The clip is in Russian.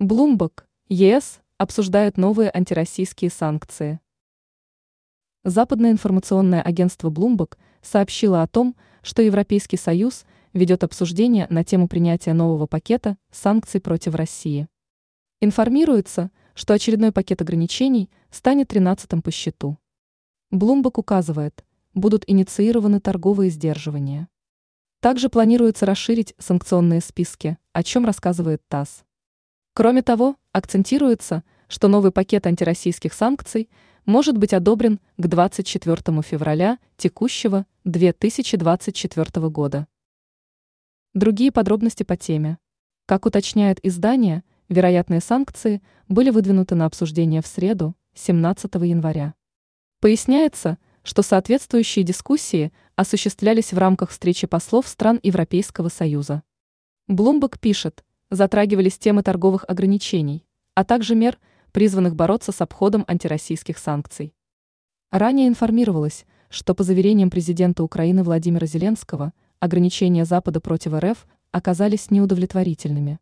Bloomberg, ЕС обсуждает новые антироссийские санкции. Западное информационное агентство Bloomberg сообщило о том, что Европейский Союз ведет обсуждение на тему принятия нового пакета санкций против России. Информируется, что очередной пакет ограничений станет 13-м по счету. Bloomberg указывает, будут инициированы торговые сдерживания. Также планируется расширить санкционные списки, о чем рассказывает ТАСС. Кроме того, акцентируется, что новый пакет антироссийских санкций может быть одобрен к 24 февраля текущего 2024 года. Другие подробности по теме. Как уточняет издание, вероятные санкции были выдвинуты на обсуждение в среду, 17 января. Поясняется, что соответствующие дискуссии осуществлялись в рамках встречи послов стран Европейского Союза. Блумберг пишет, затрагивались темы торговых ограничений, а также мер, призванных бороться с обходом антироссийских санкций. Ранее информировалось, что по заверениям президента Украины Владимира Зеленского ограничения Запада против РФ оказались неудовлетворительными.